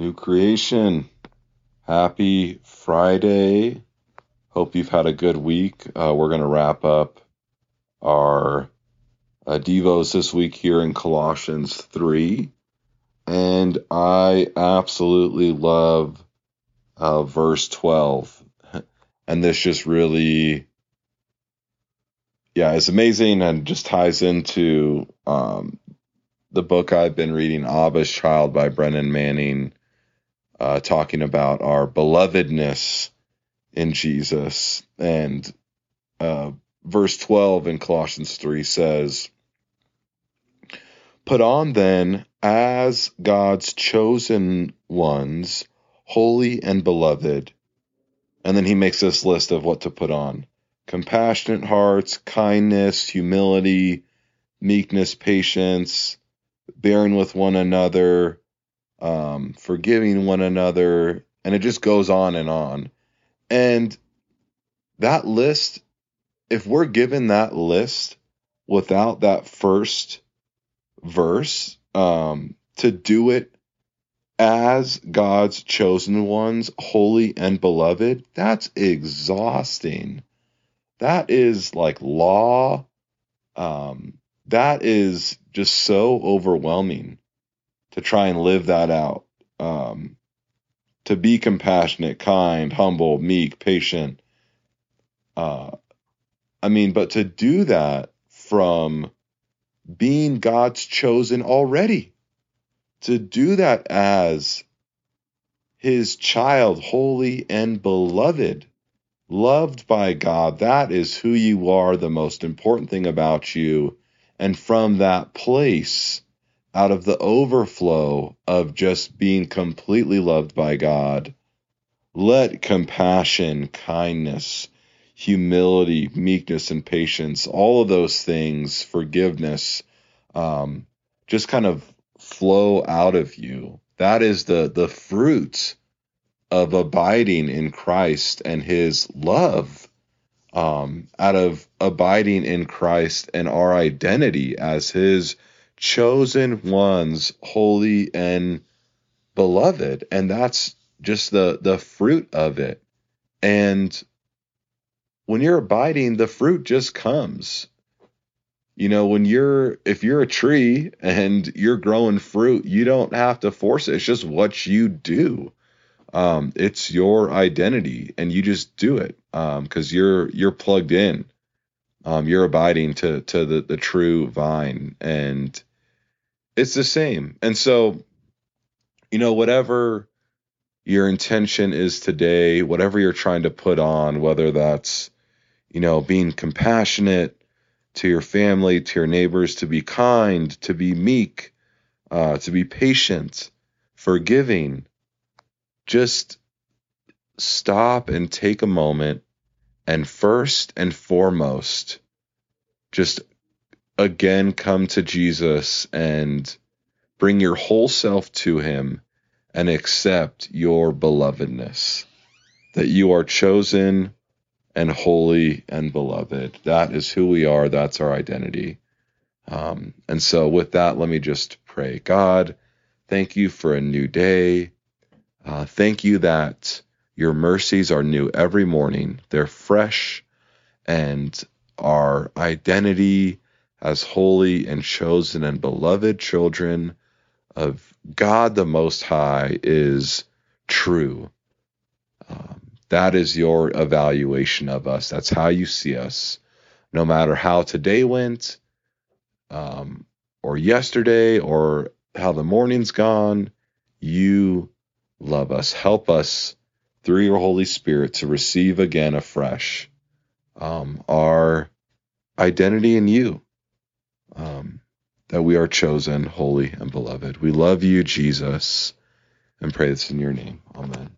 New creation. Happy Friday. Hope you've had a good week. Uh, we're going to wrap up our uh, Devos this week here in Colossians 3. And I absolutely love uh, verse 12. And this just really, yeah, it's amazing and just ties into um, the book I've been reading, Abba's Child by Brennan Manning, uh, talking about our belovedness in Jesus. And uh, verse 12 in Colossians 3 says, Put on then as God's chosen ones, holy and beloved. And then he makes this list of what to put on compassionate hearts, kindness, humility, meekness, patience, bearing with one another, um, forgiving one another, and it just goes on and on. And that list, if we're given that list without that first verse, um, to do it as God's chosen ones, holy and beloved, that's exhausting. That is like law. Um, that is just so overwhelming to try and live that out. Um, to be compassionate, kind, humble, meek, patient. Uh, I mean, but to do that from being God's chosen already, to do that as his child, holy and beloved, loved by God, that is who you are, the most important thing about you. And from that place, out of the overflow of just being completely loved by God, let compassion, kindness, humility, meekness, and patience, all of those things, forgiveness, um, just kind of flow out of you. That is the the fruit of abiding in Christ and His love um, out of abiding in Christ and our identity as His chosen ones, holy and beloved, and that's just the the fruit of it. And when you're abiding, the fruit just comes. You know, when you're if you're a tree and you're growing fruit, you don't have to force it. It's just what you do. Um, it's your identity, and you just do it because um, you're you're plugged in. Um, you're abiding to to the the true vine, and it's the same. And so, you know, whatever your intention is today, whatever you're trying to put on, whether that's you know being compassionate to your family, to your neighbors, to be kind, to be meek, uh, to be patient, forgiving just stop and take a moment and first and foremost, just again come to Jesus and bring your whole self to Him and accept your belovedness, that you are chosen and holy and beloved. That is who we are, that's our identity. Um, and so, with that, let me just pray God, thank you for a new day. Uh, thank you that your mercies are new every morning. They're fresh, and our identity as holy and chosen and beloved children of God the Most High is true. Um, that is your evaluation of us. That's how you see us. No matter how today went, um, or yesterday, or how the morning's gone, you love us. Help us through your Holy Spirit to receive again afresh um, our identity in you, that we are chosen, holy, and beloved. We love you, Jesus, and pray this in your name. Amen.